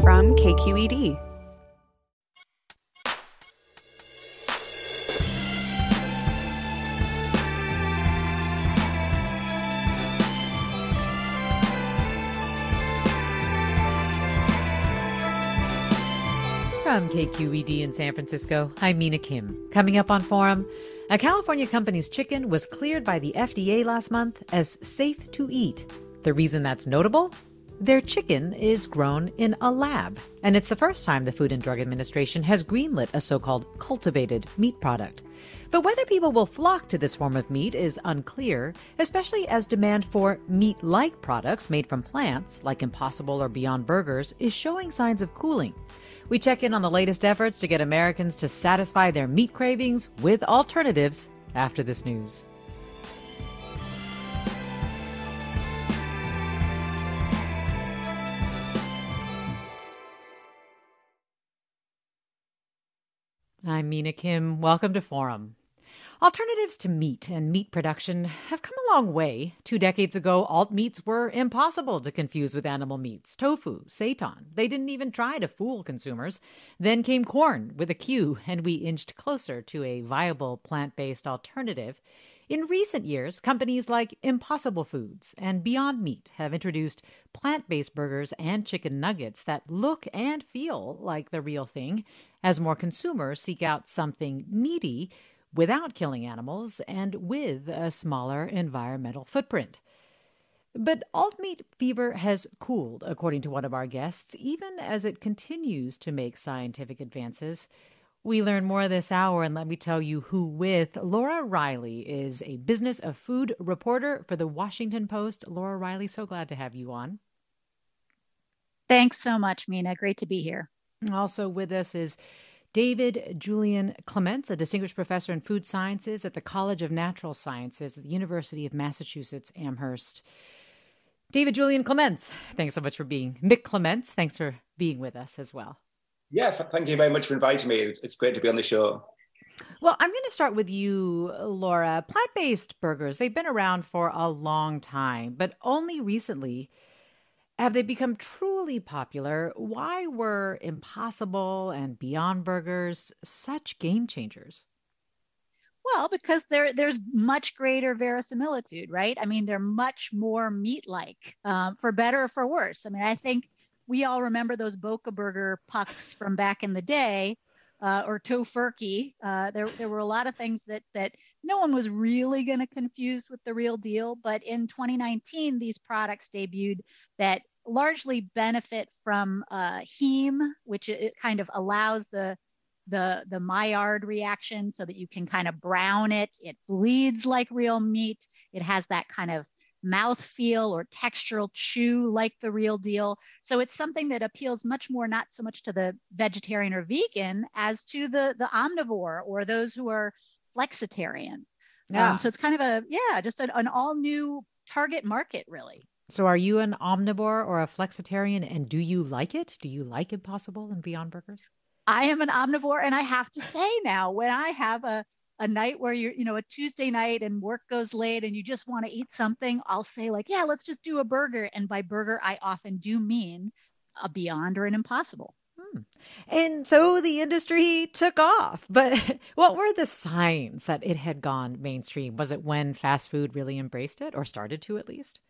from KQED. From KQED in San Francisco, I'm Mina Kim. Coming up on Forum, a California company's chicken was cleared by the FDA last month as safe to eat. The reason that's notable? Their chicken is grown in a lab, and it's the first time the Food and Drug Administration has greenlit a so called cultivated meat product. But whether people will flock to this form of meat is unclear, especially as demand for meat like products made from plants, like Impossible or Beyond Burgers, is showing signs of cooling. We check in on the latest efforts to get Americans to satisfy their meat cravings with alternatives after this news. I'm Mina Kim. Welcome to Forum. Alternatives to meat and meat production have come a long way. Two decades ago, alt meats were impossible to confuse with animal meats. Tofu, seitan, they didn't even try to fool consumers. Then came Quorn with a Q, and we inched closer to a viable plant based alternative. In recent years, companies like Impossible Foods and Beyond Meat have introduced plant based burgers and chicken nuggets that look and feel like the real thing as more consumers seek out something meaty without killing animals and with a smaller environmental footprint. But alt meat fever has cooled, according to one of our guests, even as it continues to make scientific advances. We learn more this hour, and let me tell you who with. Laura Reiley is a business of food reporter for the Washington Post. Laura Reiley, so glad to have you on. Thanks so much, Mina. Great to be here. Also with us is David Julian McClements, a distinguished professor in food sciences at the College of Natural Sciences at the University of Massachusetts Amherst. David Julian McClements, thanks so much for being McClements. Thanks for being with us as well. Yeah, thank you very much for inviting me. It's great to be on the show. Well, I'm going to start with you, Laura. Plant based burgers, they've been around for a long time, but only recently have they become truly popular. Why were Impossible and Beyond Burgers such game changers? Well, because there there's much greater verisimilitude, right? I mean, they're much more meat-like, um, for better or for worse. I mean, I think we all remember those Boca Burger pucks from back in the day, uh, or Tofurky. Uh, there, there were a lot of things that that no one was really going to confuse with the real deal. But in 2019, these products debuted that largely benefit from uh, heme, which it kind of allows the the the Maillard reaction so that you can kind of brown it. It bleeds like real meat. It has that kind of mouth feel or textural chew like the real deal. So it's something that appeals much more not so much to the vegetarian or vegan as to the the omnivore or those who are flexitarian. Yeah. Um, so it's kind of a yeah, just an, an all new target market really. So are you an omnivore or a flexitarian and do you like it? Do you like Impossible and Beyond Burgers? I am an omnivore and I have to say now when I have a a night where you're, you know, a Tuesday night and work goes late and you just want to eat something, I'll say, like, yeah, let's just do a burger. And by burger, I often do mean a beyond or an impossible. Hmm. And so the industry took off. But what were the signs that it had gone mainstream? Was it when fast food really embraced it or started to at least?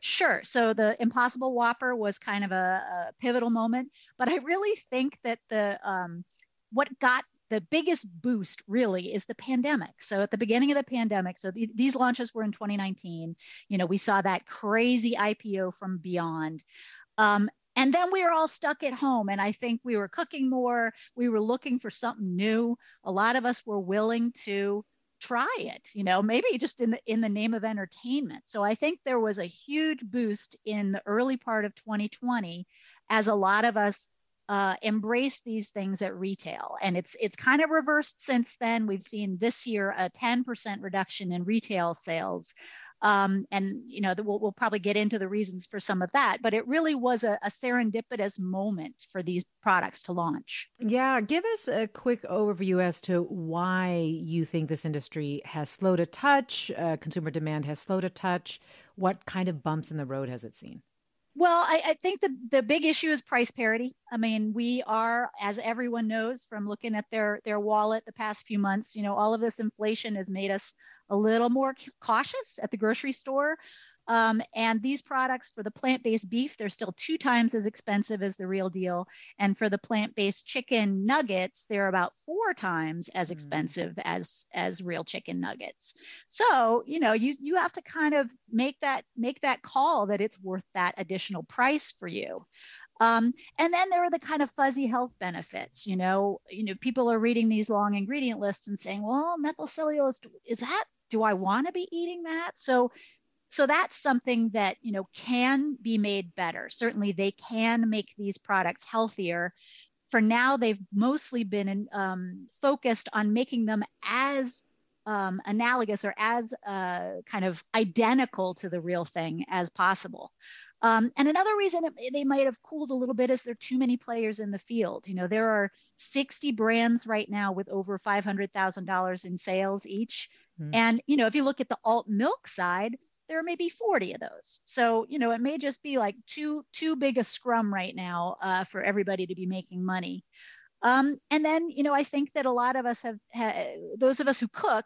Sure. So the Impossible Whopper was kind of a, a pivotal moment, but I really think that the um, what got the biggest boost really is the pandemic. So at the beginning of the pandemic, so th- these launches were in 2019. You know, we saw that crazy IPO from Beyond. Um, and then we were all stuck at home. And I think we were cooking more. We were looking for something new. A lot of us were willing to try it, you know, maybe just in the in the name of entertainment. So I think there was a huge boost in the early part of 2020 as a lot of us uh, embrace these things at retail. And it's it's kind of reversed since then. We've seen this year a 10% reduction in retail sales. Um, and you know we'll, we'll, probably get into the reasons for some of that but it really was a, a, serendipitous moment for these products to launch yeah give us a quick overview as to why you think this industry has slowed a touch uh, consumer demand has slowed a touch what kind of bumps in the road has it seen well, I, I, think the, the big issue is price parity. I mean, we are, as everyone knows from looking at their, their wallet the past few months, you know, all of this inflation has made us a little more cautious at the grocery store. Um, and these products for the plant-based beef, they're still two times as expensive as the real deal. And for the plant-based chicken nuggets, they're about four times as hmm. expensive mm. as as real chicken nuggets. So you know you you have to kind of make that make that call that it's worth that additional price for you. Um, and then there are the kind of fuzzy health benefits. You know, you know, people are reading these long ingredient lists and saying, "Well, methylcellulose is that? Do I want to be eating that?" So so that's something that you know can be made better certainly they can make these products healthier for now they've mostly been um, focused on making them as um, analogous or as uh, kind of identical to the real thing as possible um, and another reason it, they might have cooled a little bit is there are too many players in the field. You know, there are 60 brands right now with over $500,000 in sales each. Mm. And, you know, if you look at the alt milk side, there are maybe 40 of those. So, you know, it may just be like too too big a scrum right now uh, for everybody to be making money. Um, and then, you know, I think that a lot of us have, ha- those of us who cook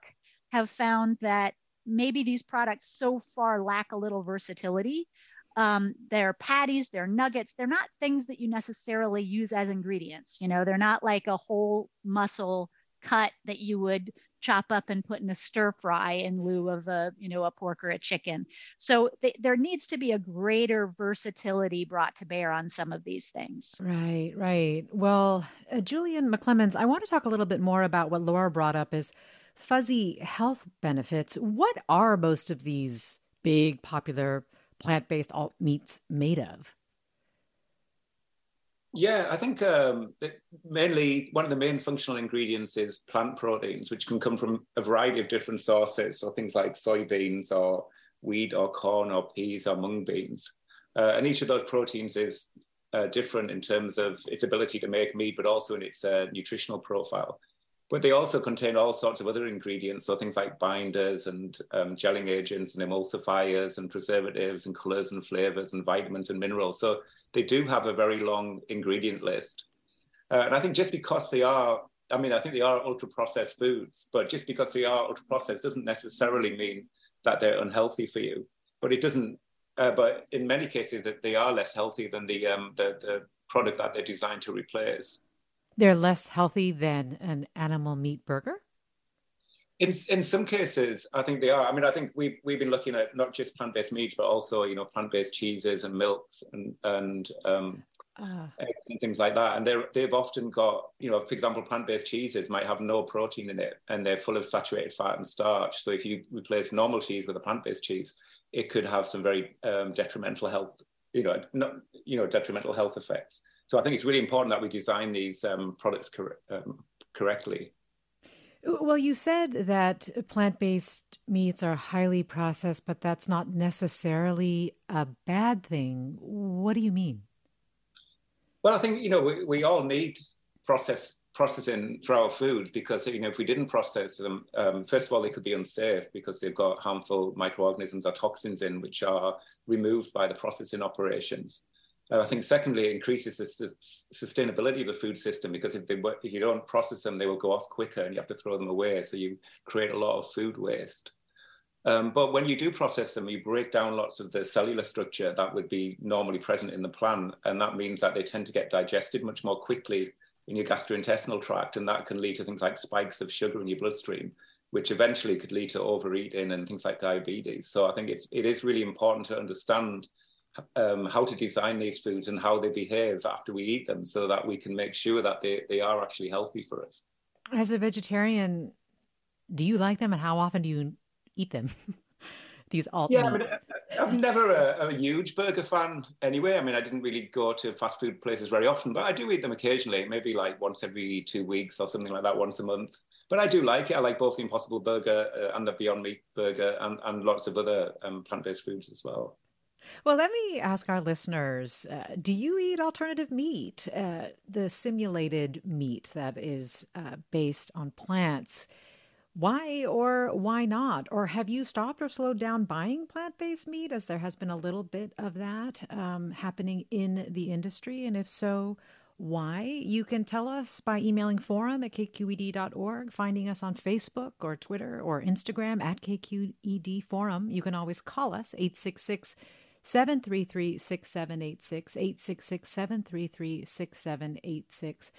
have found that maybe these products so far lack a little versatility. Um, they're patties, they're nuggets, they're not things that you necessarily use as ingredients. You know, they're not like a whole muscle cut that you would chop up and put in a stir fry in lieu of a you know a pork or a chicken. So th- there needs to be a greater versatility brought to bear on some of these things. Right right. Well uh, julian mcclements i want to talk a little bit more about what laura brought up is fuzzy health benefits. What are most of these big popular plant-based alt meats made of yeah, I think um, mainly one of the main functional ingredients is plant proteins, which can come from a variety of different sources, so things like soybeans or wheat or corn or peas or mung beans. Uh, and each of those proteins is uh, different in terms of its ability to make meat, but also in its uh, nutritional profile. But they also contain all sorts of other ingredients, so things like binders and um, gelling agents and emulsifiers and preservatives and colors and flavors and vitamins and minerals. So they do have a very long ingredient list. Uh, and I think just because they are, I mean, I think they are ultra processed foods, but just because they are ultra processed doesn't necessarily mean that they're unhealthy for you. But it doesn't, uh, but in many cases, that they are less healthy than the, um, the, the product that they're designed to replace. They're less healthy than an animal meat burger? In, in some cases, I think they are. I mean, I think we've we've been looking at not just plant based meats, but also you know plant based cheeses and milks and and um, uh. eggs and things like that. And they they've often got you know, for example, plant based cheeses might have no protein in it, and they're full of saturated fat and starch. So if you replace normal cheese with a plant based cheese, it could have some very um, detrimental health, you know, not you know detrimental health effects. So I think it's really important that we design these um, products cor- um, correctly. Well, you said that plant based meats are highly processed, but that's not necessarily a bad thing. What do you mean? Well, I think, you know, we, we all need process, processing for our food because, you know, if we didn't process them, um, first of all, they could be unsafe because they've got harmful microorganisms or toxins in which are removed by the processing operations. Uh, I think secondly, it increases the su- sustainability of the food system because if they if you don't process them, they will go off quicker and you have to throw them away. So you create a lot of food waste. Um, but when you do process them, you break down lots of the cellular structure that would be normally present in the plant, and that means that they tend to get digested much more quickly in your gastrointestinal tract, and that can lead to things like spikes of sugar in your bloodstream, which eventually could lead to overeating and things like diabetes. So I think it's it is really important to understand um, how to design these foods and how they behave after we eat them, so that we can make sure that they, they are actually healthy for us. As a vegetarian, do you like them, and how often do you eat them? these alt yeah, I mean, I'm never a, a, huge burger fan anyway. I mean, I didn't really go to fast food places very often, but I do eat them occasionally, maybe like once every two weeks or something like that, once a month. But I do like it. I like both the Impossible Burger uh, and the Beyond Meat Burger and, and lots of other um, plant based foods as well. Well, let me ask our listeners uh, do you eat alternative meat? Uh, the simulated meat that is uh, based on plants why or why not? Or have you stopped or slowed down buying plant based meat as there has been a little bit of that um, happening in the industry? And if so, why? You can tell us by emailing forum at kqed.org, finding us on Facebook or Twitter or Instagram at KQED Forum. You can always call us 866 733 6786, 866 733 6786.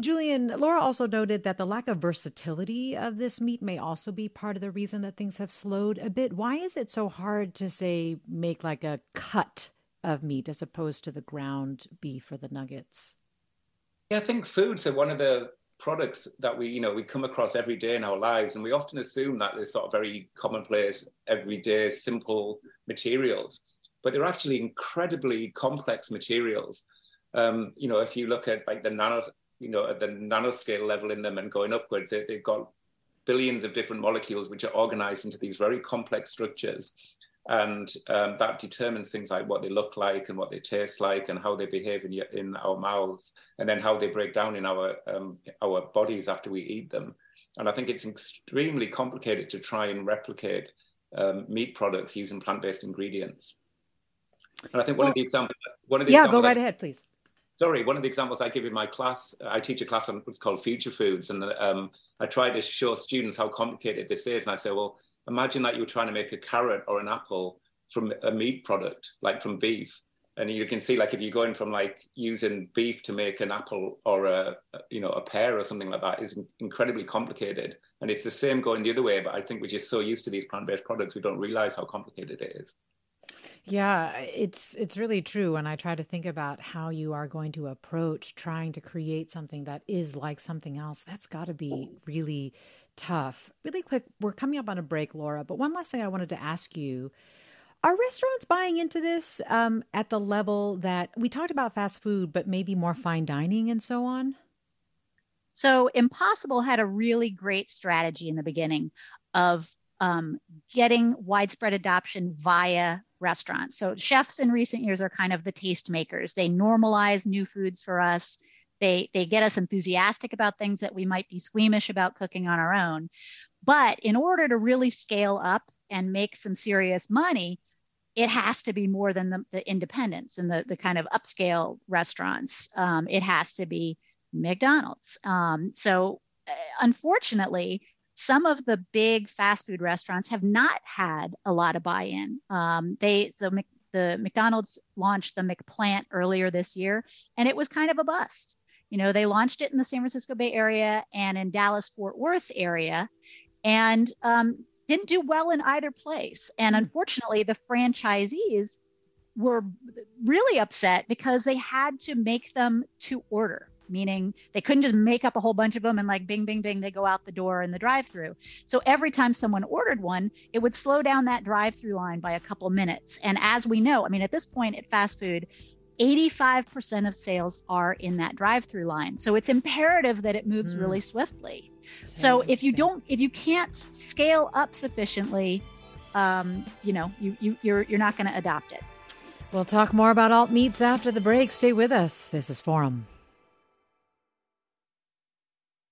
Julian, Laura also noted that the lack of versatility of this meat may also be part of the reason that things have slowed a bit. Why is it so hard to say make like a cut of meat as opposed to the ground beef or the nuggets? Yeah, I think foods are one of the products that we, you know, we come across every day in our lives, and we often assume that they're sort of very commonplace, everyday, simple materials, but they're actually incredibly complex materials. Um, you know, if you look at like the nano you know, at the nanoscale level in them and going upwards, they, they've got billions of different molecules which are organized into these very complex structures. And um, that determines things like what they look like and what they taste like and how they behave in, in our mouths and then how they break down in our, um, our bodies after we eat them. And I think it's extremely complicated to try and replicate um, meat products using plant-based ingredients. And I think one well, of the examples, one of the yeah, go right I, ahead, please sorry, one of the examples I give in my class, I teach a class on what's called future foods, and um, I try to show students how complicated this is. And I say, well, imagine that you're trying to make a carrot or an apple from a meat product, like from beef. And you can see, like, if you're going from like using beef to make an apple or a, you know, a pear or something like that, is incredibly complicated. And it's the same going the other way. But I think we're just so used to these plant-based products, we don't realize how complicated it is. Yeah, it's it's really true and I try to think about how you are going to approach trying to create something that is like something else. That's got to be really tough. Really quick, we're coming up on a break, Laura, but one last thing I wanted to ask you. Are restaurants buying into this um, at the level that we talked about fast food, but maybe more fine dining and so on? So, Impossible had a really great strategy in the beginning of um, getting widespread adoption via restaurants. So chefs in recent years are kind of the tastemakers. They normalize new foods for us. They they get us enthusiastic about things that we might be squeamish about cooking on our own. But in order to really scale up and make some serious money, it has to be more than the, the independents and the, the kind of upscale restaurants. Um, it has to be McDonald's. Um, so, uh, unfortunately, some of the big fast food restaurants have not had a lot of buy-in. Um, they the the McDonald's launched the McPlant earlier this year, and it was kind of a bust. You know, they launched it in the San Francisco Bay Area and in Dallas Fort Worth area, and um, didn't do well in either place. And unfortunately, the franchisees were really upset because they had to make them to order meaning they couldn't just make up a whole bunch of them and like bing, bing, bing, they go out the door in the drive through. So every time someone ordered one, it would slow down that drive through line by a couple minutes. And as we know, I mean, at this point at fast food, 85% of sales are in that drive through line. So it's imperative that it moves mm. really swiftly. so if you don't, if you can't scale up sufficiently, um, you know, you, you, you're, you're not going to adopt it. We'll talk more about alt meats after the break. Stay with us. This is Forum.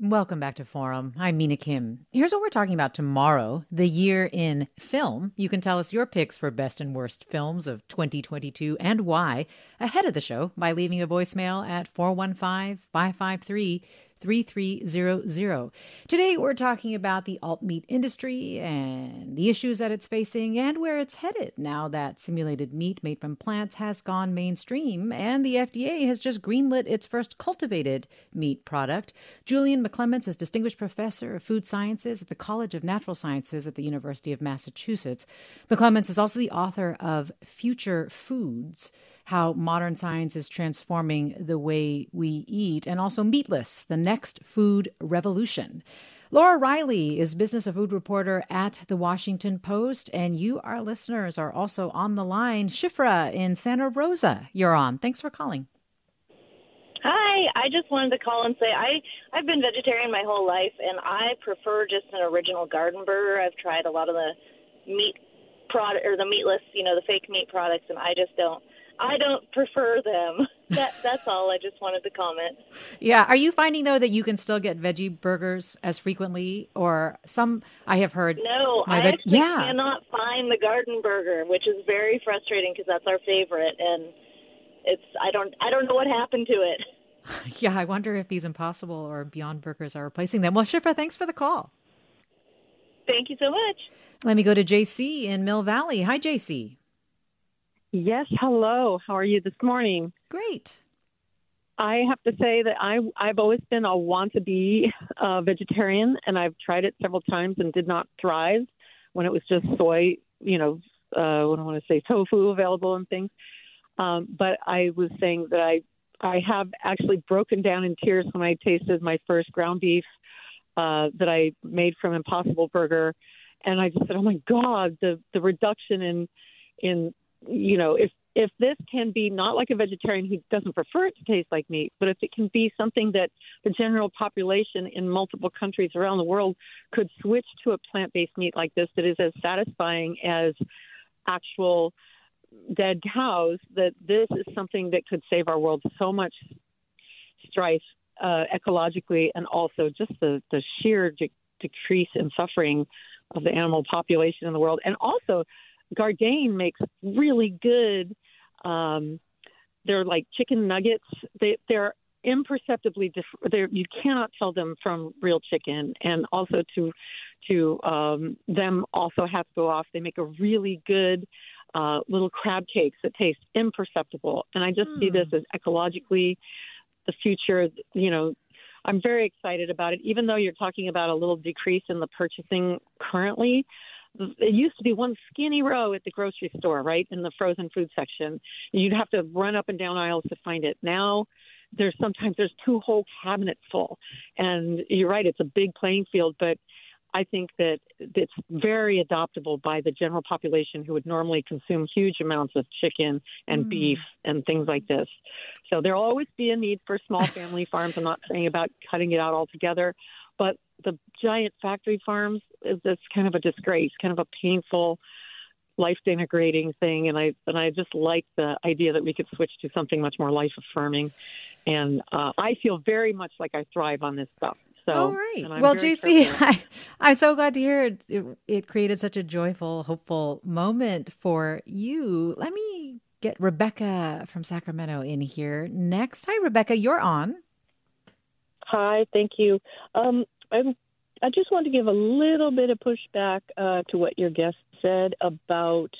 Welcome back to Forum. I'm Mina Kim. Here's what we're talking about tomorrow the year in film. You can tell us your picks for best and worst films of 2022 and why ahead of the show by leaving a voicemail at 415 553 3300. Today, we're talking about the alt meat industry and the issues that it's facing and where it's headed now that simulated meat made from plants has gone mainstream and the FDA has just greenlit its first cultivated meat product. Julian McClements is Distinguished Professor of Food Sciences at the College of Natural Sciences at the University of Massachusetts. McClements is also the author of Future Foods how modern science is transforming the way we eat, and also Meatless, the next food revolution. Laura Reiley is business and food reporter at the Washington Post, and you, our listeners, are also on the line. Shifra in Santa Rosa, you're on. Thanks for calling. Hi, I just wanted to call and say I I've been vegetarian my whole life, and I prefer just an original garden burger. I've tried a lot of the meat product or the meatless, you know, the fake meat products, and I just don't I don't prefer them. That that's all. I just wanted to comment. Yeah, are you finding though that you can still get veggie burgers as frequently, or some? I have heard. No, I veg- actually yeah. cannot find the garden burger, which is very frustrating because that's our favorite, and it's I don't I don't know what happened to it. Yeah, I wonder if these Impossible or Beyond Burgers are replacing them. Well, Shifra, thanks for the call. Thank you so much. Let me go to JC in Mill Valley. Hi, JC. Yes, hello. How are you this morning? Great. I have to say that I I've always been a want to be uh, vegetarian, and I've tried it several times and did not thrive when it was just soy, you know, uh, what do I want to say, tofu available and things. Um, but I was saying that I I have actually broken down in tears when I tasted my first ground beef uh, that I made from Impossible Burger, and I just said, oh my god, the the reduction in in you know, if if this can be not like a vegetarian who doesn't prefer it to taste like meat, but if it can be something that the general population in multiple countries around the world could switch to a plant-based meat like this that is as satisfying as actual dead cows, that this is something that could save our world so much strife uh, ecologically and also just the, the sheer de- decrease in suffering of the animal population in the world. And also Gardein makes really good. Um, they're like chicken nuggets. They they're imperceptibly different. They're, you cannot tell them from real chicken. And also to to um, them also have to go off. They make a really good uh, little crab cakes that taste imperceptible. And I just mm. see this hmm. as ecologically the future. You know, I'm very excited about it. Even though you're talking about a little decrease in the purchasing currently, it used to be one skinny row at the grocery store, right in the frozen food section. You'd have to run up and down aisles to find it. Now there's sometimes there's two whole cabinets full, and you're right, it's a big playing field, but I think that it's very adoptable by the general population who would normally consume huge amounts of chicken and mm. beef and things like this. So there'll always be a need for small family farms. I'm not saying about cutting it out altogether, but the giant factory farms is just kind of a disgrace, kind of a painful, life denigrating thing. And I and I just like the idea that we could switch to something much more life affirming. And uh, I feel very much like I thrive on this stuff. So, All right. Well, JC, I, I'm so glad to hear it, it, it created such a joyful, hopeful moment for you. Let me get Rebecca from Sacramento in here next. Hi, Rebecca. You're on. Hi, thank you. Um, I'm, I just want to give a little bit of pushback uh, to what your guest said about.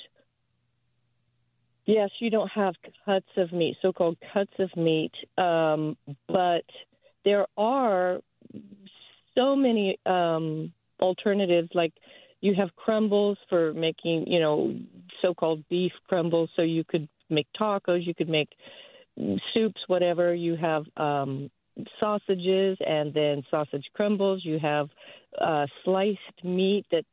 Yes, you don't have cuts of meat, so-called cuts of meat, um, but there are so many um, alternatives like you have crumbles for making, you know, so-called beef crumbles. So you could make tacos, you could make soups, whatever. You have um, sausages and then sausage crumbles. You have uh, sliced meat that's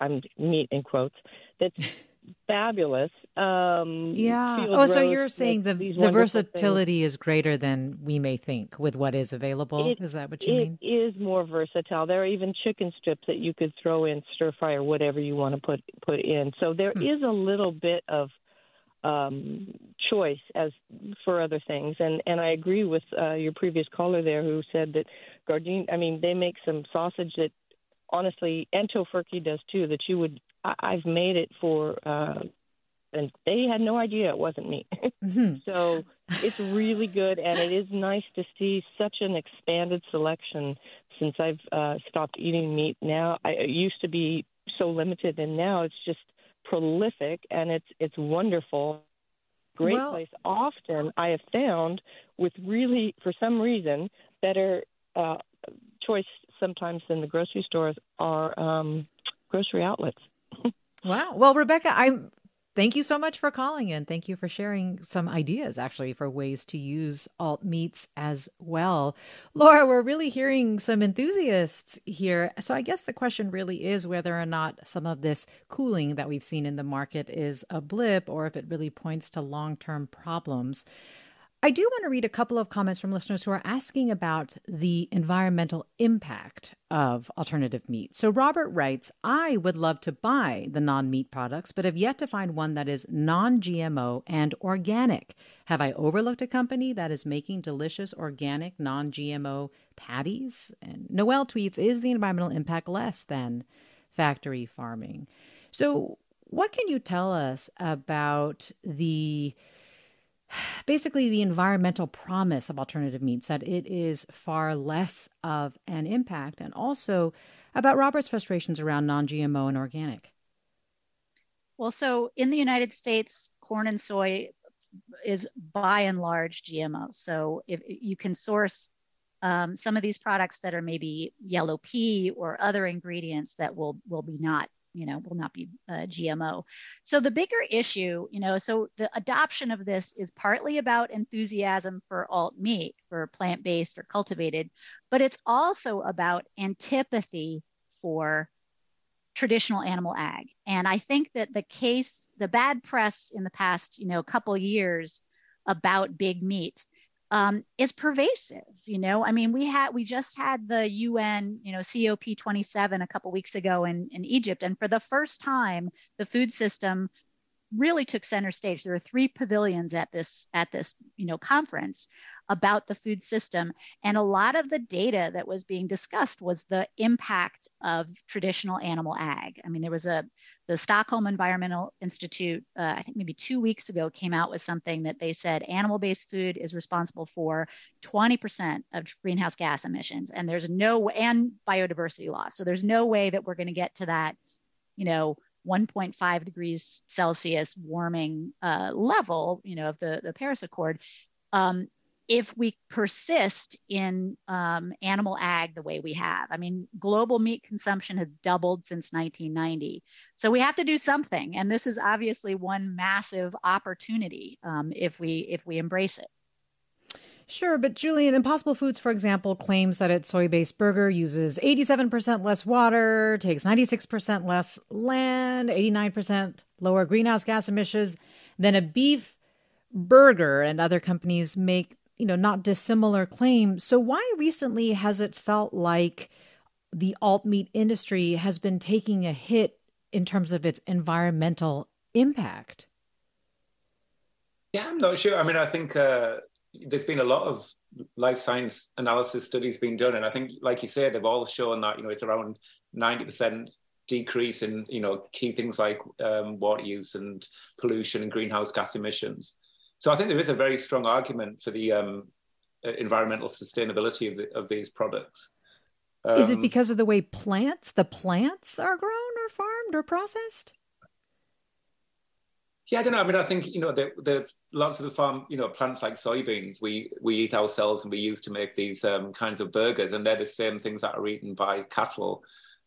I'm meat in quotes that's fabulous. Um, yeah. Oh, so you're saying the the versatility things. is greater than we may think with what is available. It, is that what you it mean? It is more versatile. There are even chicken strips that you could throw in stir fry or whatever you want to put put in. So there hmm. is a little bit of um, choice as for other things. And and I agree with uh, your previous caller there who said that Gardein. I mean, they make some sausage that honestly, and Tofurky does too. That you would. I, I've made it for. Uh, and they had no idea it wasn't me. mm-hmm. So it's really good, and it is nice to see such an expanded selection since I've uh, stopped eating meat. Now I it used to be so limited, and now it's just prolific and it's it's wonderful. Great well, place. Often I have found with really for some reason better uh, choice sometimes than the grocery stores are um, grocery outlets. wow. Well, Rebecca, I'm Thank you so much for calling in. Thank you for sharing some ideas, actually, for ways to use alt meats as well. Laura, we're really hearing some enthusiasts here. So I guess the question really is whether or not some of this cooling that we've seen in the market is a blip or if it really points to long term problems. I do want to read a couple of comments from listeners who are asking about the environmental impact of alternative meat. So, Robert writes I would love to buy the non meat products, but have yet to find one that is non GMO and organic. Have I overlooked a company that is making delicious organic non GMO patties? And Noel tweets Is the environmental impact less than factory farming? So, what can you tell us about the basically the environmental promise of alternative meats that it is far less of an impact and also about Robert's frustrations around non-GMO and organic. Well, so in the United States, corn and soy is by and large GMO. So if you can source um, some of these products that are maybe yellow pea or other ingredients that will will be not you know will not be uh, gmo so the bigger issue you know so the adoption of this is partly about enthusiasm for alt meat for plant-based or cultivated but it's also about antipathy for traditional animal ag. And i think that the case the bad press in the past you know couple years about big meat um, is pervasive. You know, I mean, we had we just had the UN, you know, COP 27 a couple weeks ago in in Egypt, and for the first time, the food system really took center stage. There were three pavilions at this at this you know conference about the food system, and a lot of the data that was being discussed was the impact of traditional animal ag. I mean, there was a the Stockholm Environmental Institute, uh, I think maybe two weeks ago, came out with something that they said animal-based food is responsible for 20% of greenhouse gas emissions, and there's no and biodiversity loss. So there's no way that we're going to get to that, you know 1.5 degrees Celsius warming uh, level, you know, of the, the Paris Accord, um, if we persist in um, animal ag the way we have. I mean, global meat consumption has doubled since 1990. So we have to do something, and this is obviously one massive opportunity um, if we if we embrace it. Sure, but Julian, Impossible Foods, for example, claims that its soy based burger uses 87% less water, takes 96% less land, 89% lower greenhouse gas emissions than a beef burger, and other companies make, you know, not dissimilar claims. So, why recently has it felt like the alt meat industry has been taking a hit in terms of its environmental impact? Yeah, I'm not sure. I mean, I think. Uh there's been a lot of life cycle analysis studies being done, and I think, like you said, they've all shown that you know it's around ninety percent decrease in you know key things like um, water use and pollution and greenhouse gas emissions. So I think there is a very strong argument for the um, uh, environmental sustainability of, the, of these products. Um, is it um, because of the way plants, the plants are grown or farmed or processed? Yeah, I don't know. I mean, I think you know there, there's lots of the farm, you know, plants like soybeans we we eat ourselves and we use to make these um, kinds of burgers, and they're the same things that are eaten by cattle.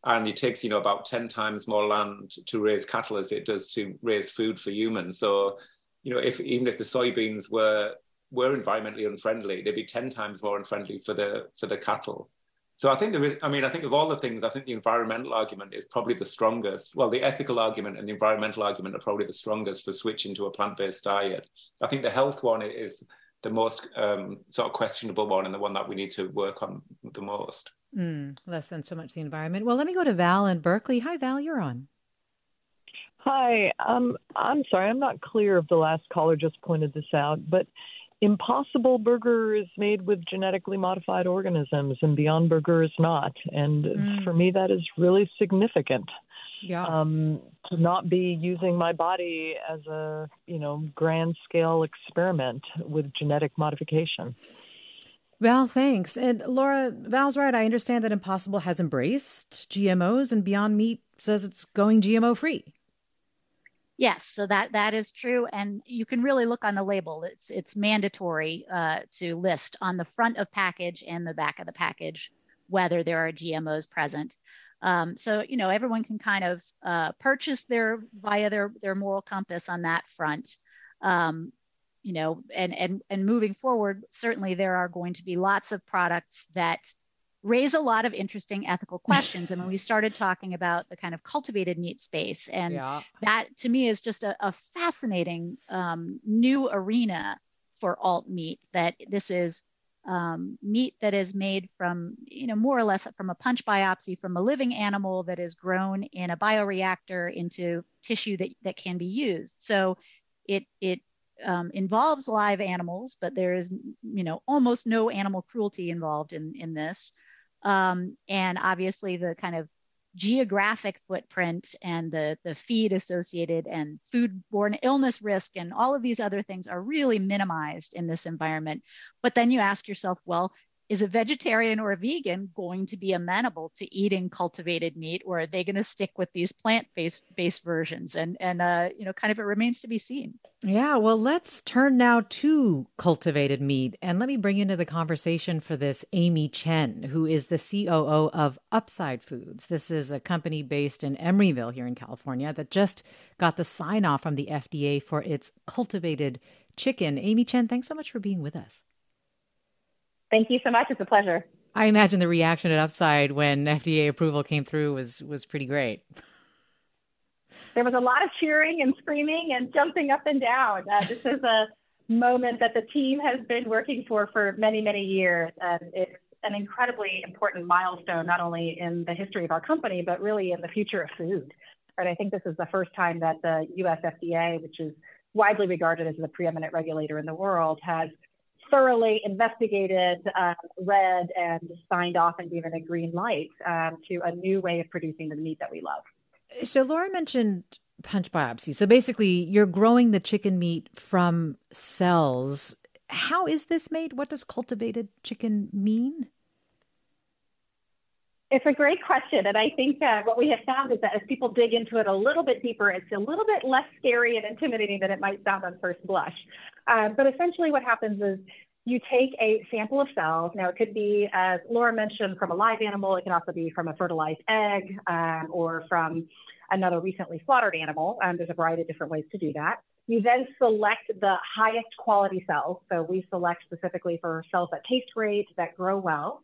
and it takes you know about 10 times more land to raise cattle as it does to raise food for humans so you know if even if the soybeans were were environmentally unfriendly they'd be 10 times more unfriendly for the for the cattle so i think there is i mean i think of all the things i think the environmental argument is probably the strongest well the ethical argument and the environmental argument are probably the strongest for switching to a plant-based diet i think the health one is the most um, sort of questionable one and the one that we need to work on the most Mm, less than so much the environment. Well, let me go to Val in Berkeley. Hi, Val, you're on. Hi. Um, I'm sorry, I'm not clear if the last caller just pointed this out, but Impossible Burger is made with genetically modified organisms, and Beyond Burger is not. And mm. for me, that is really significant. Yeah. Um, to not be using my body as a you know grand scale experiment with genetic modification. Val, thanks. And Laura, Val's right. I understand that Impossible has embraced GMOs and Beyond Meat says it's going GMO free. Yes, so that that is true, and you can really look on the label. It's it's mandatory uh, to list on the front of package and the back of the package whether there are GMOs present. Um, so you know everyone can kind of uh, purchase their via their their moral compass on that front. Um, you know, and and and moving forward, certainly there are going to be lots of products that raise a lot of interesting ethical questions. and when we started talking about the kind of cultivated meat space, and yeah. that to me is just a, a fascinating um, new arena for alt meat. That this is um, meat that is made from, you know, more or less from a punch biopsy from a living animal that is grown in a bioreactor into tissue that, that can be used. So it it um, involves live animals, but there is, you know, almost no animal cruelty involved in in this. Um, and obviously, the kind of geographic footprint and the the feed associated and foodborne illness risk and all of these other things are really minimized in this environment. But then you ask yourself, well, is a vegetarian or a vegan going to be amenable to eating cultivated meat or are they going to stick with these plant-based based versions? And and uh, you know kind of it remains to be seen. Yeah well let's turn now to cultivated meat. And let me bring into the conversation for this amy chen who is the coo of upside foods. This is a company based in emeryville here in california that just got the sign off from the fda for its cultivated chicken. Amy chen thanks so much for being with us Thank you so much. It's a pleasure. I imagine the reaction at Upside when FDA approval came through was was pretty great. There was a lot of cheering and screaming and jumping up and down. Uh, this is a moment that the team has been working for for many many years, and it's an incredibly important milestone not only in the history of our company but really in the future of food. And I think this is the first time that the U.S. FDA, which is widely regarded as the preeminent regulator in the world, has thoroughly investigated, uh, read, and signed off and given a green light um, to a new way of producing the meat that we love. So, Laura mentioned punch biopsy. So, basically, you're growing the chicken meat from cells. How is this made? What does cultivated chicken mean? It's a great question. And I think uh, what we have found is that as people dig into it a little bit deeper, it's a little bit less scary and intimidating than it might sound on first blush. Um, but essentially, what happens is you take a sample of cells. Now, it could be, as Laura mentioned, from a live animal. It can also be from a fertilized egg um, or from another recently slaughtered animal. Um, there's a variety of different ways to do that. You then select the highest quality cells. So we select specifically for cells that taste great, that grow well.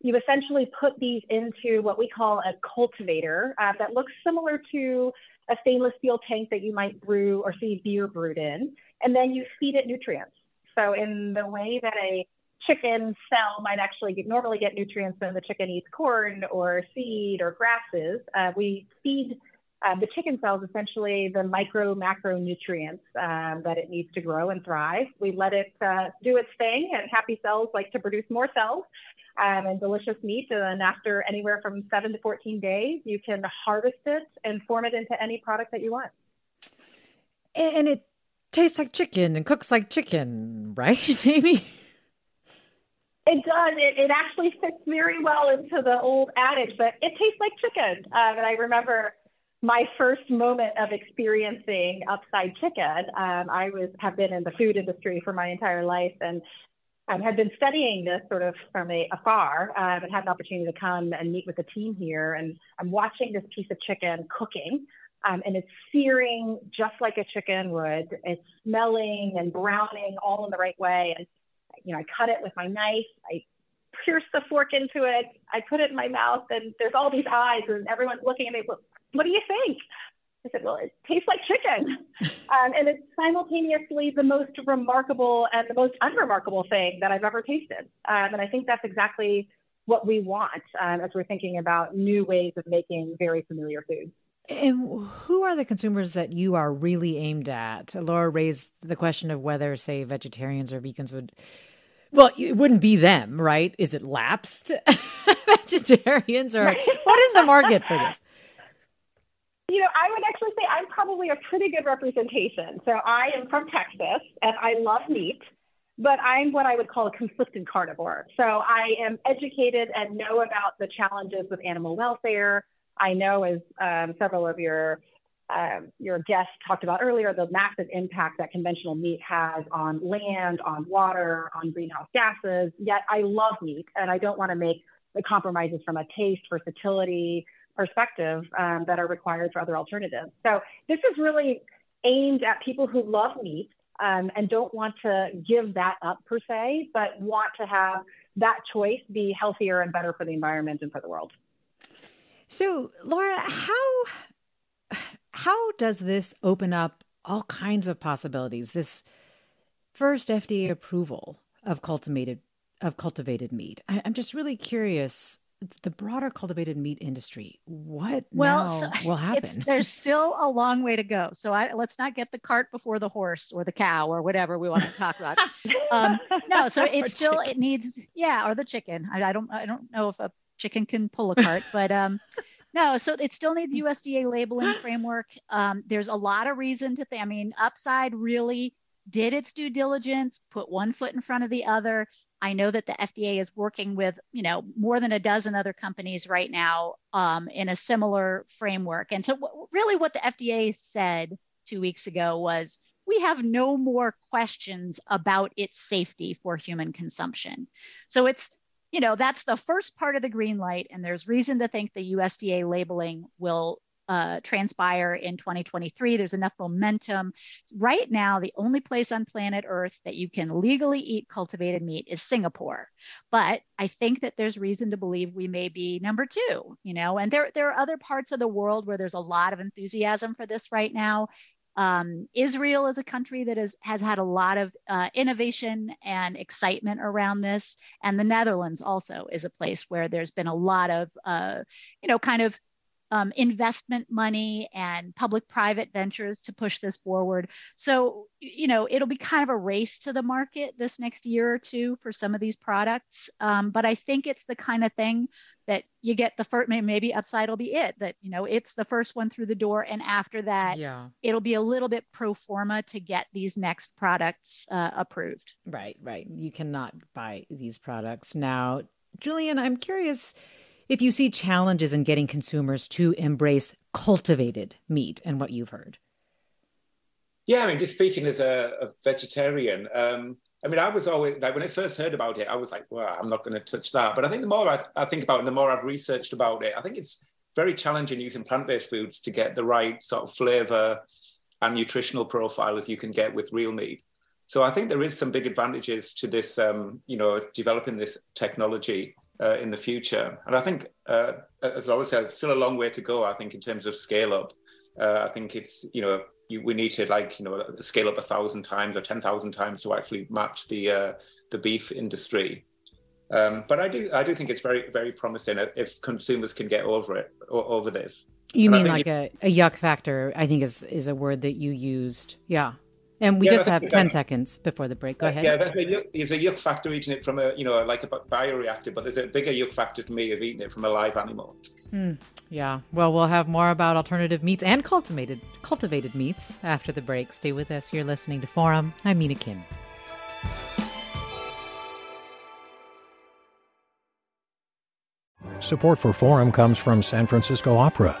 You essentially put these into what we call a cultivator uh, that looks similar to a stainless steel tank that you might brew or see beer brewed in. And then you feed it nutrients. So in the way that a chicken cell might actually get, normally get nutrients when the chicken eats corn or seed or grasses, uh, we feed uh, the chicken cells essentially the micro macronutrients um, that it needs to grow and thrive. We let it uh, do its thing, and happy cells like to produce more cells um, and delicious meat. And then after anywhere from seven to 14 days, you can harvest it and form it into any product that you want. And it tastes like chicken and cooks like chicken, right, Amy? It does. It, it actually fits very well into the old adage that it tastes like chicken. Um, and I remember my first moment of experiencing upside chicken. Um, I was have been in the food industry for my entire life, and um, had been studying this sort of from a, afar, uh, but had an opportunity to come and meet with the team here. And I'm watching this piece of chicken cooking, um, and it's searing just like a chicken would. It's smelling and browning all in the right way. And you know, I cut it with my knife. I pierce the fork into it. I put it in my mouth, and there's all these eyes, and everyone's looking at me. What, what do you think? I said, well, it tastes like chicken. Um, and it's simultaneously the most remarkable and the most unremarkable thing that I've ever tasted. Um, and I think that's exactly what we want um, as we're thinking about new ways of making very familiar foods. And who are the consumers that you are really aimed at? Laura raised the question of whether, say, vegetarians or vegans would. Well, it wouldn't be them, right? Is it lapsed vegetarians, or what is the market for this? You know, I would actually say I'm probably a pretty good representation. So I am from Texas and I love meat, but I'm what I would call a conflicted carnivore. So I am educated and know about the challenges with animal welfare. I know, as um, several of your um, your guests talked about earlier, the massive impact that conventional meat has on land, on water, on greenhouse gases. Yet I love meat and I don't want to make the compromises from a taste, versatility, perspective um, that are required for other alternatives. So this is really aimed at people who love meat um, and don't want to give that up per se, but want to have that choice be healthier and better for the environment and for the world. So, Laura, how how does this open up all kinds of possibilities? This first FDA approval of cultivated of cultivated meat. I, am just really curious the broader cultivated meat industry, what well so will happen? there's still a long way to go. So I, let's not get the cart before the horse or the cow or whatever we want to talk about. um, no, so it still chicken. it needs yeah, or the chicken. I, I, don't I don't know if a chicken can pull a cart, but um, no, so it still needs USDA labeling framework. Um, there's a lot of reason to think. I mean, Upside really did its due diligence, put one foot in front of the other. I know that the FDA is working with, you know, more than a dozen other companies right now um, in a similar framework. And so, w- really, what the FDA said two weeks ago was, we have no more questions about its safety for human consumption. So it's, you know, that's the first part of the green light, and there's reason to think the USDA labeling will uh, transpire in 2023. There's enough momentum. Right now, the only place on planet Earth that you can legally eat cultivated meat is Singapore. But I think that there's reason to believe we may be number two, you know, and there, there are other parts of the world where there's a lot of enthusiasm for this right now. Um, Israel is a country that is, has had a lot of uh, innovation and excitement around this. And the Netherlands also is a place where there's been a lot of, uh, you know, kind of um, investment money and public private ventures to push this forward. So, you know, it'll be kind of a race to the market this next year or two for some of these products. Um, but I think it's the kind of thing that you get the first, maybe upside will be it, that, you know, it's the first one through the door. And after that, yeah. it'll be a little bit pro forma to get these next products uh, approved. Right, right. You cannot buy these products. Now, Julian, I'm curious if you see challenges in getting consumers to embrace cultivated meat and what you've heard. Yeah, I mean, just speaking as a, a vegetarian, um, I mean, I was always like when I first heard about it, I was like, well, I'm not going to touch that. But I think the more I, I think about it, the more I've researched about it, I think it's very challenging using plant-based foods to get the right sort of flavor and nutritional profile as you can get with real meat. So I think there is some big advantages to this, um, you know, developing this technology uh, in the future. And I think, uh, as I always said, still a long way to go. I think in terms of scale up, uh, I think it's you know you, we need to like you know scale up a thousand times or ten thousand times to actually match the uh, the beef industry. Um, but I do I do think it's very very promising if consumers can get over it over this. You and mean like a, a yuck factor? I think is is a word that you used. Yeah. And we yeah, just have 10 seconds before the break. Go ahead. Yeah, there's a, there's a yuck factor eating it from a, you know, like a bioreactor, but there's a bigger yuck factor to me of eating it from a live animal. Hmm. yeah. Well, we'll have more about alternative meats and cultivated cultivated meats after the break. Stay with us. You're listening to Forum. I'm Mina Kim. Support for Forum comes from San Francisco Opera.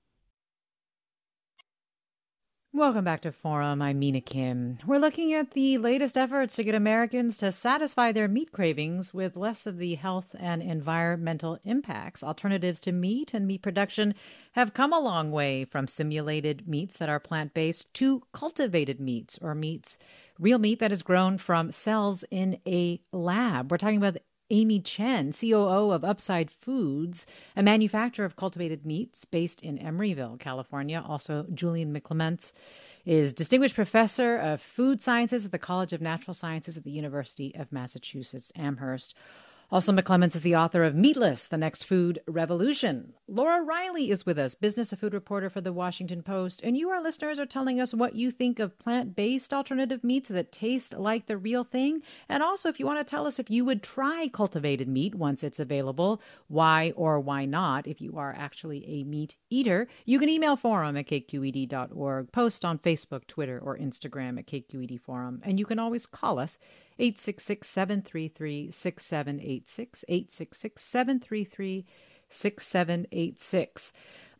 Welcome back to Forum. I'm Mina Kim. We're looking at the latest efforts to get Americans to satisfy their meat cravings with less of the health and environmental impacts. Alternatives to meat and meat production have come a long way from simulated meats that are plant based to cultivated meats or meats, real meat that is grown from cells in a lab. We're talking about Amy Chen, COO of Upside Foods, a manufacturer of cultivated meats based in Emeryville, California. Also, Julian McClements is Distinguished Professor of Food Sciences at the College of Natural Sciences at the University of Massachusetts Amherst. Also, McClements is the author of Meatless, The Next Food Revolution. Laura Reiley is with us, business and food reporter for the Washington Post. And you, our listeners, are telling us what you think of plant based alternative meats that taste like the real thing. And also, if you want to tell us if you would try cultivated meat once it's available, why or why not, if you are actually a meat eater, you can email forum at kqed.org, post on Facebook, Twitter, or Instagram at KQED Forum. And you can always call us 866 733 6786. 866 733 6786.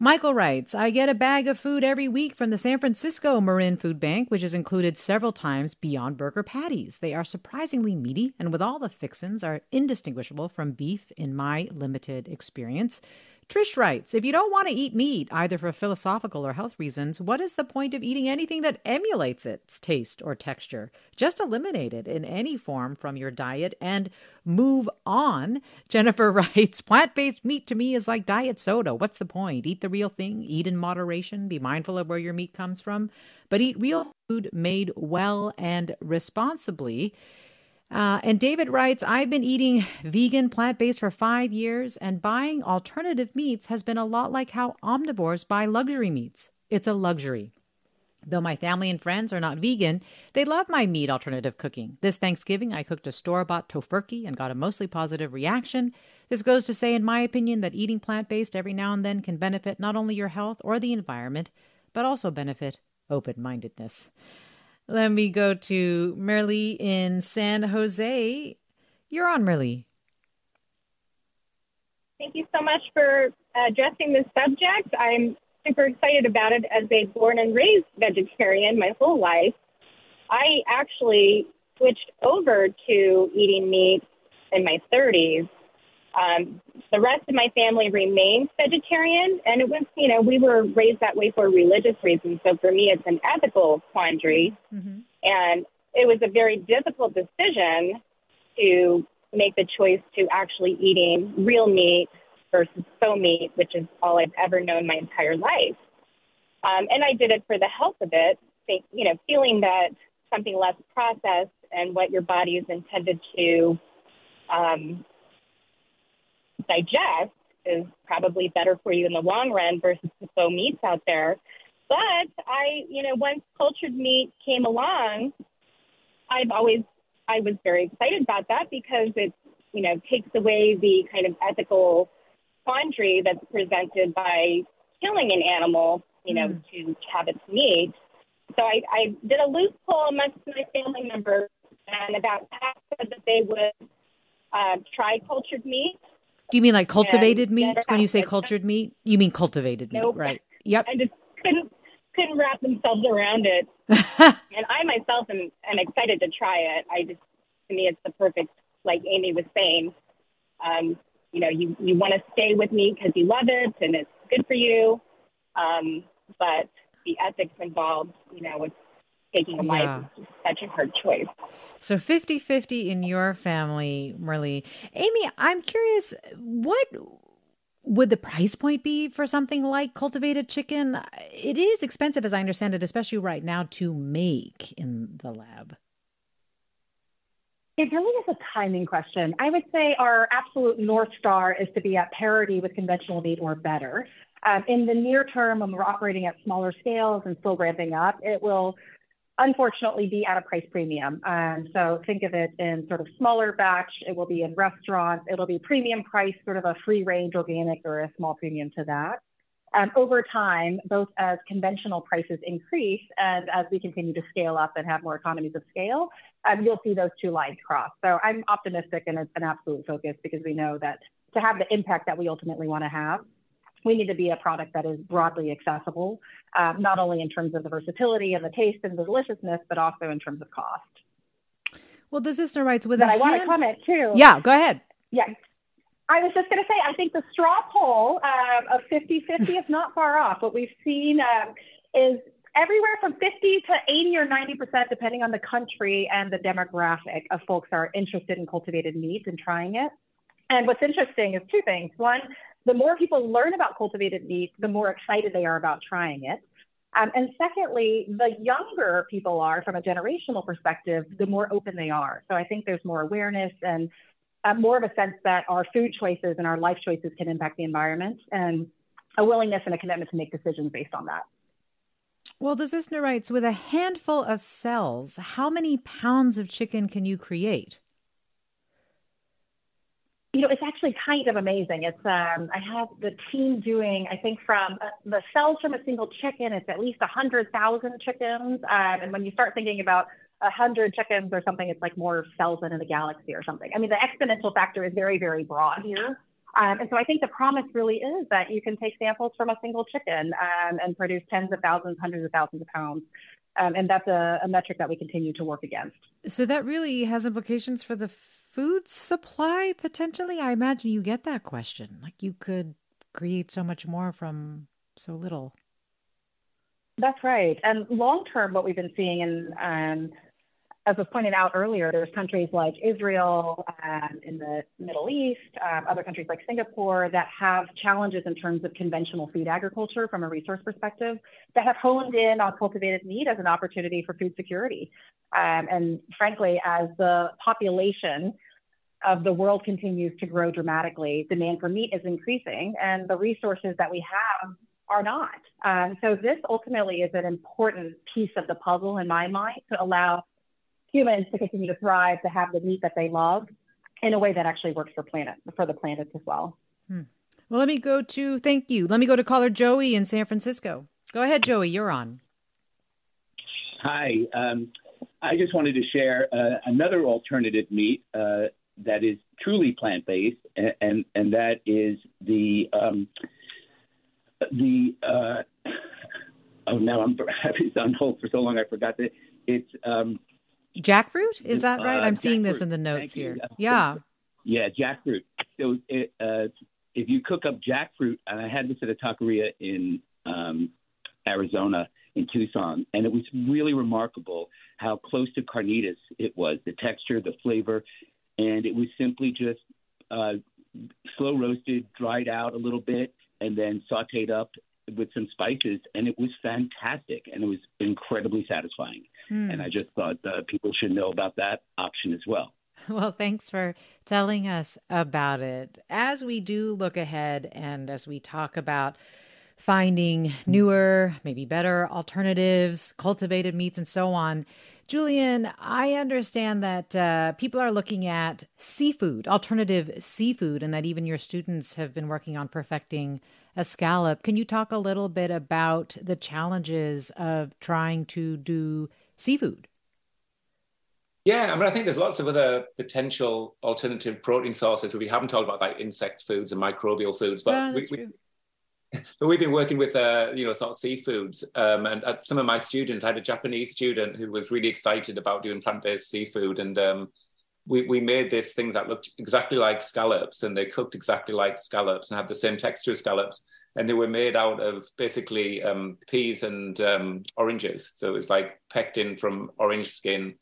Michael writes, I get a bag of food every week from the San Francisco Marin Food Bank, which is included several times beyond burger patties. They are surprisingly meaty and with all the fixins are indistinguishable from beef in my limited experience. Trish writes If you don't want to eat meat, either for philosophical or health reasons, what is the point of eating anything that emulates its taste or texture? Just eliminate it in any form from your diet and move on. Jennifer writes Plant based meat to me is like diet soda. What's the point? Eat the real thing, eat in moderation, be mindful of where your meat comes from, but eat real food made well and responsibly. Uh, and David writes, I've been eating vegan, plant based for five years, and buying alternative meats has been a lot like how omnivores buy luxury meats. It's a luxury. Though my family and friends are not vegan, they love my meat alternative cooking. This Thanksgiving, I cooked a store bought Tofurky and got a mostly positive reaction. This goes to say, in my opinion, that eating plant based every now and then can benefit not only your health or the environment, but also benefit open mindedness. Let me go to Merle in San Jose. You're on, Merle. Thank you so much for addressing this subject. I'm super excited about it as a born and raised vegetarian my whole life. I actually switched over to eating meat in my 30s um, the rest of my family remained vegetarian, and it was, you know, we were raised that way for religious reasons. So for me, it's an ethical quandary. Mm-hmm. And it was a very difficult decision to make the choice to actually eating real meat versus faux meat, which is all I've ever known my entire life. Um, and I did it for the health of it, think, you know, feeling that something less processed and what your body is intended to um, digest is probably better for you in the long run versus the faux meats out there. But I, you know, once cultured meat came along, I've always I was very excited about that because it, you know, takes away the kind of ethical quandary that's presented by killing an animal, you know, mm. to have its meat. So I, I did a loose poll amongst my family members, and about half said that they would uh, try cultured meat, do you mean like cultivated meat? When you say cultured meat, you mean cultivated meat, right? Yep. I just couldn't couldn't wrap themselves around it. and I myself am, am excited to try it. I just to me it's the perfect like Amy was saying. Um, you know, you you want to stay with meat because you love it and it's good for you. Um, but the ethics involved, you know, with taking a life Yeah. is such a hard choice. So 50 50 in your family, Marlee. Amy, I'm curious, what would the price point be for something like cultivated chicken? It is expensive, as I understand it, especially right now to make in the lab. It really is a timing question. I would say our absolute North Star is to be at parity with conventional meat or better. Um, in the near term, when we're operating at smaller scales and still ramping up, it will unfortunately be at a price premium. Um, so think of it in sort of smaller batch. It will be in restaurants. It'll be premium price, sort of a free range organic or a small premium to that. Um, over time, both as conventional prices increase and as we continue to scale up and have more economies of scale, um, you'll see those two lines cross. So I'm optimistic and it's an absolute focus because we know that to have the impact that we ultimately want to have, we need to be a product that is broadly accessible, um, not only in terms of the versatility and the taste and the deliciousness, but also in terms of cost. Well, the sister writes with But a I want to comment too. Yeah, go ahead. Yeah. I was just going to say, I think the straw poll um, of 50 50 is not far off. What we've seen um, is everywhere from 50 to 80 or 90%, depending on the country and the demographic of folks are interested in cultivated meat and trying it. And what's interesting is two things. One, the more people learn about cultivated meat, the more excited they are about trying it. Um, and secondly, the younger people are from a generational perspective, the more open they are. So I think there's more awareness and uh, more of a sense that our food choices and our life choices can impact the environment and a willingness and a commitment to make decisions based on that. Well, the sister writes with a handful of cells, how many pounds of chicken can you create? You know, it's actually kind of amazing. It's um, I have the team doing, I think, from uh, the cells from a single chicken, it's at least 100,000 chickens. Um, and when you start thinking about 100 chickens or something, it's like more cells than in a galaxy or something. I mean, the exponential factor is very, very broad here. Um, and so I think the promise really is that you can take samples from a single chicken um, and produce tens of thousands, hundreds of thousands of pounds. Um, and that's a, a metric that we continue to work against. So that really has implications for the food supply potentially. I imagine you get that question. Like you could create so much more from so little. That's right. And long term, what we've been seeing, and um, as was pointed out earlier, there's countries like Israel um, in the Middle East, um, other countries like Singapore that have challenges in terms of conventional food agriculture from a resource perspective that have honed in on cultivated meat as an opportunity for food security. Um, and frankly, as the population of the world continues to grow dramatically, demand for meat is increasing, and the resources that we have are not. Um, so this ultimately is an important piece of the puzzle in my mind to allow humans to continue to thrive, to have the meat that they love in a way that actually works for planet for the planet as well. Hmm. Well, let me go to thank you. Let me go to caller Joey in San Francisco. Go ahead, Joey. You're on. Hi. Um, I just wanted to share uh, another alternative meat uh, that is truly plant based, and, and and that is the um, the uh, oh now I'm it's on hold for so long I forgot that it's um, Jackfruit? Is that right? Uh, I'm seeing this in the notes here. Yeah. Yeah, jackfruit. So it, uh, if you cook up jackfruit, and I had this at a taqueria in um, Arizona, in Tucson, and it was really remarkable how close to carnitas it was the texture, the flavor, and it was simply just uh, slow roasted, dried out a little bit, and then sauteed up with some spices, and it was fantastic, and it was incredibly satisfying. Hmm. And I just thought uh, people should know about that option as well. Well, thanks for telling us about it. As we do look ahead and as we talk about finding newer, maybe better alternatives, cultivated meats, and so on, Julian, I understand that uh, people are looking at seafood, alternative seafood, and that even your students have been working on perfecting a scallop. Can you talk a little bit about the challenges of trying to do seafood? Yeah, I mean, I think there's lots of other potential alternative protein sources. Where we haven't talked about like insect foods and microbial foods, but Yeah, we, we but we've been working with uh, you know sort of seafoods, um, and uh, some of my students. I had a Japanese student who was really excited about doing plant-based seafood, and um, we we made this thing that looked exactly like scallops, and they cooked exactly like scallops and had the same texture as scallops. And they were made out of basically um, peas and um, oranges. So it was like pectin from orange skin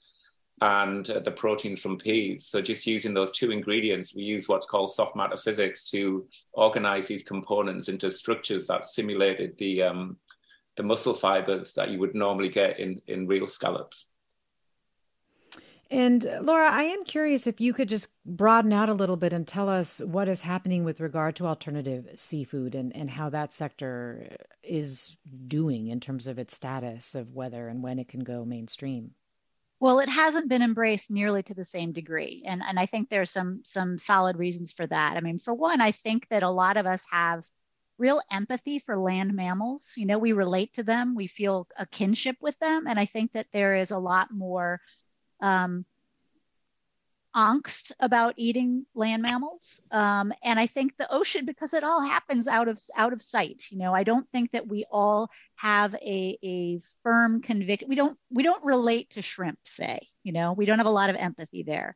and uh, the protein from peas. So just using those two ingredients, we use what's called soft matter physics to organize these components into structures that simulated the um, the muscle fibers that you would normally get in in real scallops. And Laura, I am curious if you could just broaden out a little bit and tell us what is happening with regard to alternative seafood and, and how that sector is doing in terms of its status of whether and when it can go mainstream. Well, it hasn't been embraced nearly to the same degree. And, and I think there's some some solid reasons for that. I mean, for one, I think that a lot of us have real empathy for land mammals. You know, we relate to them, we feel a kinship with them. And I think that there is a lot more um, angst about eating land mammals. Um, and I think the ocean, because it all happens out of out of sight. You know, I don't think that we all have a, a firm conviction. We don't we don't relate to shrimp, say. You know, we don't have a lot of empathy there.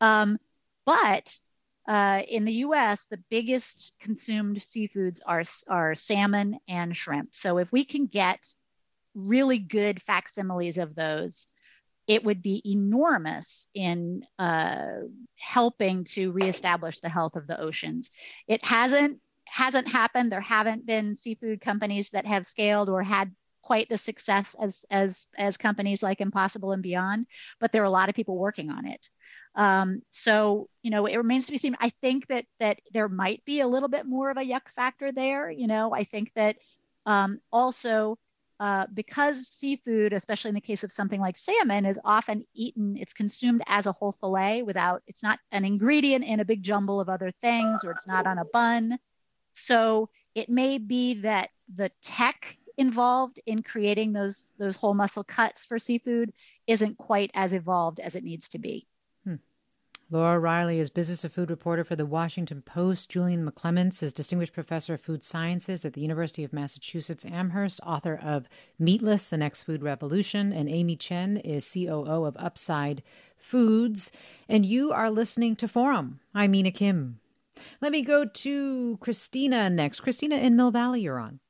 Um, but uh, in the U.S., the biggest consumed seafoods are are salmon and shrimp. So if we can get really good facsimiles of those it would be enormous in uh, helping to reestablish the health of the oceans. It hasn't hasn't happened. There haven't been seafood companies that have scaled or had quite the success as as as companies like Impossible and Beyond, but there are a lot of people working on it. Um, so you know, it remains to be seen. I think that that there might be a little bit more of a yuck factor there. You know, I think that um, also uh, because seafood, especially in the case of something like salmon, is often eaten, it's consumed as a whole fillet without, it's not an ingredient in a big jumble of other things, or it's not on a bun. So it may be that the tech involved in creating those those whole muscle cuts for seafood isn't quite as evolved as it needs to be. Laura Reiley is business of food reporter for the Washington Post. Julian McClements is distinguished professor of food sciences at the University of Massachusetts Amherst, author of Meatless: The Next Food Revolution, and Amy Chen is COO of Upside Foods. And you are listening to Forum. I'm Mina Kim. Let me go to Christina next. Christina in Mill Valley, you're on.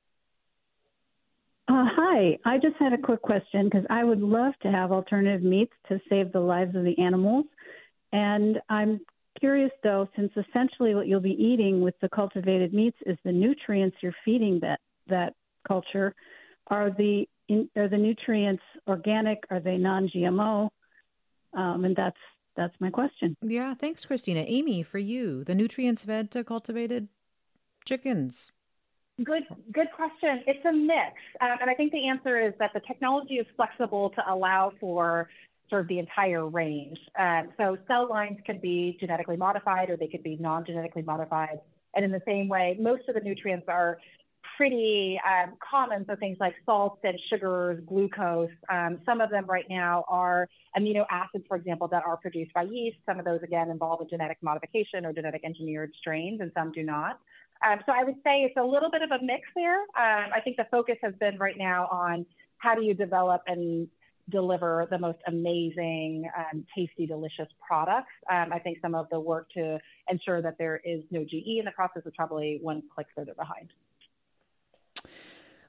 Uh, hi, I just had a quick question because I would love to have alternative meats to save the lives of the animals. And I'm curious though, since essentially what you'll be eating with the cultivated meats is the nutrients you're feeding that that culture, are the are the nutrients organic? Are they non-GMO? Um, and that's that's my question. Yeah, thanks, Christina. Amy, for you, the nutrients fed to cultivated chickens. Good, good question. It's a mix, um, and I think the answer is that the technology is flexible to allow for of the entire range. Um, so cell lines could be genetically modified or they could be non-genetically modified. And in the same way, most of the nutrients are pretty um, common. So things like salts and sugars, glucose. Um, some of them right now are amino acids, for example, that are produced by yeast. Some of those, again, involve a genetic modification or genetic engineered strains, and some do not. Um, so I would say it's a little bit of a mix there. Um, I think the focus has been right now on how do you develop and deliver the most amazing, um, tasty, delicious products. Um, I think some of the work to ensure that there is no GE in the process is probably one click further behind.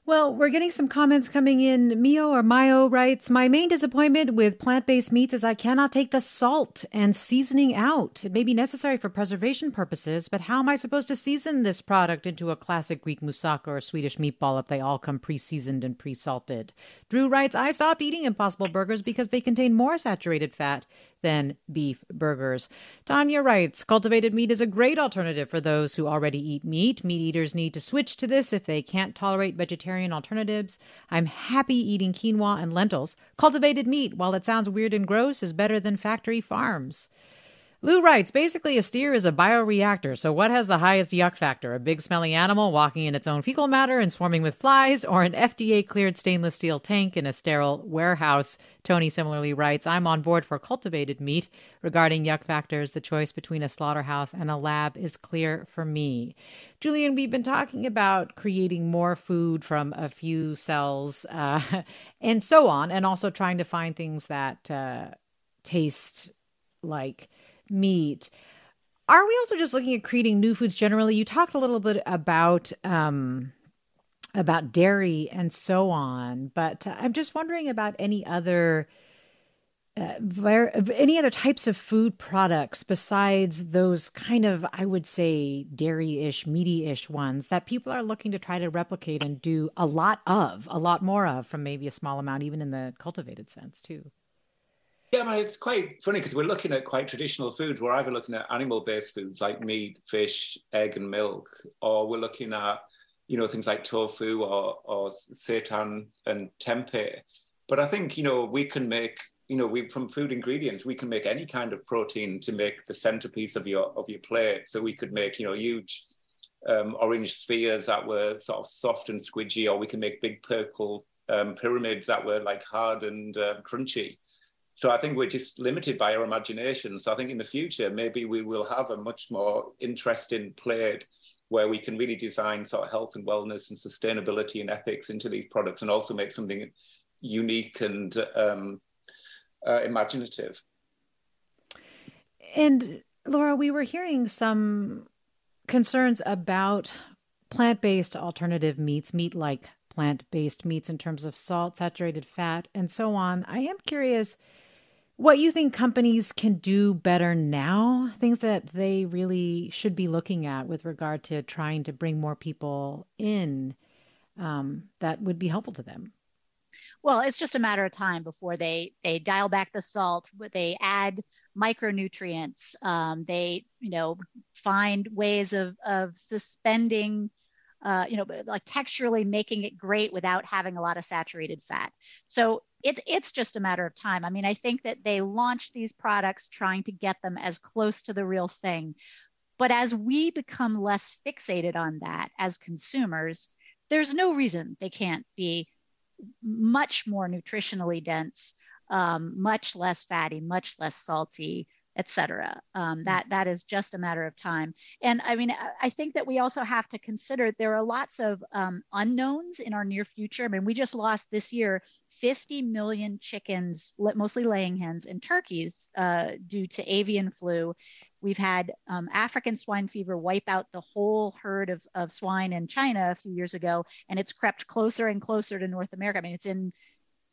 Well, we're getting some comments coming in. Mio or Mayo writes, My main disappointment with plant based meats is I cannot take the salt and seasoning out. It may be necessary for preservation purposes, but how am I supposed to season this product into a classic Greek moussaka or Swedish meatball if they all come pre seasoned and pre salted? Drew writes, I stopped eating Impossible Burgers because they contain more saturated fat than beef burgers. Tanya writes Cultivated meat is a great alternative for those who already eat meat. Meat eaters need to switch to this if they can't tolerate vegetarian alternatives. I'm happy eating quinoa and lentils. Cultivated meat, while it sounds weird and gross, is better than factory farms. Lou writes basically, a steer is a bioreactor. So, what has the highest yuck factor? A big smelly animal walking in its own fecal matter and swarming with flies, or an FDA cleared stainless steel tank in a sterile warehouse? Tony similarly writes I'm on board for cultivated meat. Regarding yuck factors, the choice between a slaughterhouse and a lab is clear for me. Julian, we've been talking about creating more food from a few cells uh, and so on, and also trying to find things that uh, taste like meat. are we also just looking at creating new foods generally? You talked a little bit about um, about dairy and so on, but I'm just wondering about any other uh, any other types of food products besides those kind of I would say dairy-ish, meaty-ish ones that people are looking to try to replicate and do a lot of, a lot more of from maybe a small amount, even in the cultivated sense too. Yeah, I mean, it's quite funny because we're looking at quite traditional foods. We're either looking at animal-based foods like meat, fish, egg, and milk, or we're looking at, you know, things like tofu or, or seitan and tempeh. But I think, you know, we can make, you know, we from food ingredients, we can make any kind of protein to make the centerpiece of your of your plate. So we could make, you know, huge um, orange spheres that were sort of soft and squidgy, or we can make big purple um, pyramids that were like hard and uh, crunchy so I think we're just limited by our imagination. So I think in the future, maybe we will have a much more interesting plate where we can really design sort of health and wellness and sustainability and ethics into these products and also make something unique and um, uh, imaginative. And Laura, we were hearing some concerns about plant based alternative meats, meat like plant based meats in terms of salt, saturated fat, and so on. I am curious what you think companies can do better now, things that they really should be looking at with regard to trying to bring more people in um, that would be helpful to them. Well, it's just a matter of time before they they dial back the salt, but they add micronutrients, um, they you know find ways of of suspending uh, you know, like texturally making it great without having a lot of saturated fat. So it's it's just a matter of time. I mean, I think that they launched these products trying to get them as close to the real thing. But as we become less fixated on that as consumers, there's no reason they can't be much more nutritionally dense, um, much less fatty, much less salty, etc. Um, hmm. that that is just a matter of time. And I mean, I think that we also have to consider there are lots of um, unknowns in our near future. I mean, we just lost this year 50 million chickens, mostly laying hens, and turkeys uh, due to avian flu. We've had um, African swine fever wipe out the whole herd of, of swine in China a few years ago, and it's crept closer and closer to North America. I mean, it's in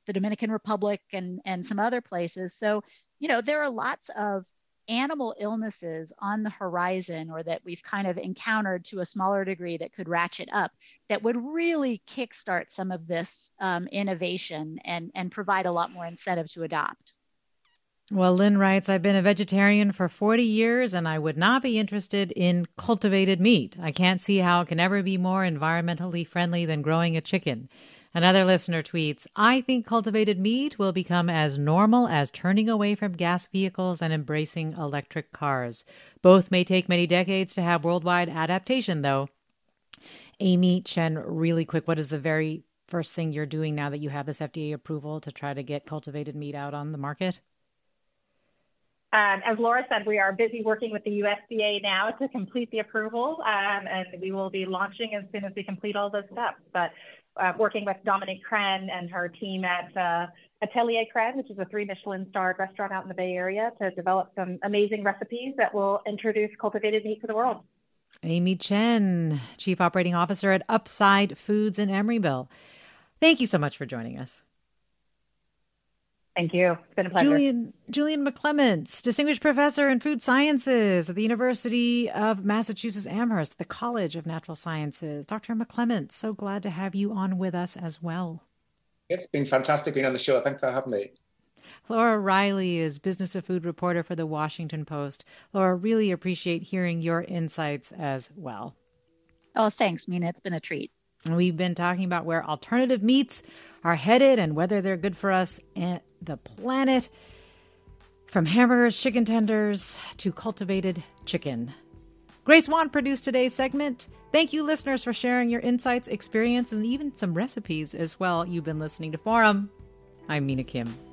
the Dominican Republic and, and some other places. So, you know, there are lots of animal illnesses on the horizon or that we've kind of encountered to a smaller degree that could ratchet up that would really kickstart some of this um, innovation and, and provide a lot more incentive to adopt. Well, Lynn writes, I've been a vegetarian for 40 years and I would not be interested in cultivated meat. I can't see how it can ever be more environmentally friendly than growing a chicken. Another listener tweets I think cultivated meat will become as normal as turning away from gas vehicles and embracing electric cars. Both may take many decades to have worldwide adaptation, though. Amy Chen, really quick, what is the very first thing you're doing now that you have this FDA approval to try to get cultivated meat out on the market? Um, as Laura said, we are busy working with the USDA now to complete the approval, um, and we will be launching as soon as we complete all those steps. But uh, working with Dominique Crenn and her team at uh, Atelier Crenn, which is a three Michelin starred restaurant out in the Bay Area, to develop some amazing recipes that will introduce cultivated meat to the world. Amy Chen, Chief Operating Officer at Upside Foods in Emeryville. Thank you so much for joining us. Thank you. It's been a pleasure. Julian, Julian McClements, Distinguished Professor in Food Sciences at the University of Massachusetts Amherst, the College of Natural Sciences. Dr. McClements, so glad to have you on with us as well. It's been fantastic being on the show. Thanks for having me. Laura Reiley is Business of Food reporter for the Washington Post. Laura, really appreciate hearing your insights as well. Oh, thanks, Mina. It's been a treat. We've been talking about where alternative meats are headed and whether they're good for us and the planet. From hamburgers, chicken tenders to cultivated chicken. Grace Wan produced today's segment. Thank you, listeners, for sharing your insights, experiences, and even some recipes as well. You've been listening to Forum. I'm Mina Kim.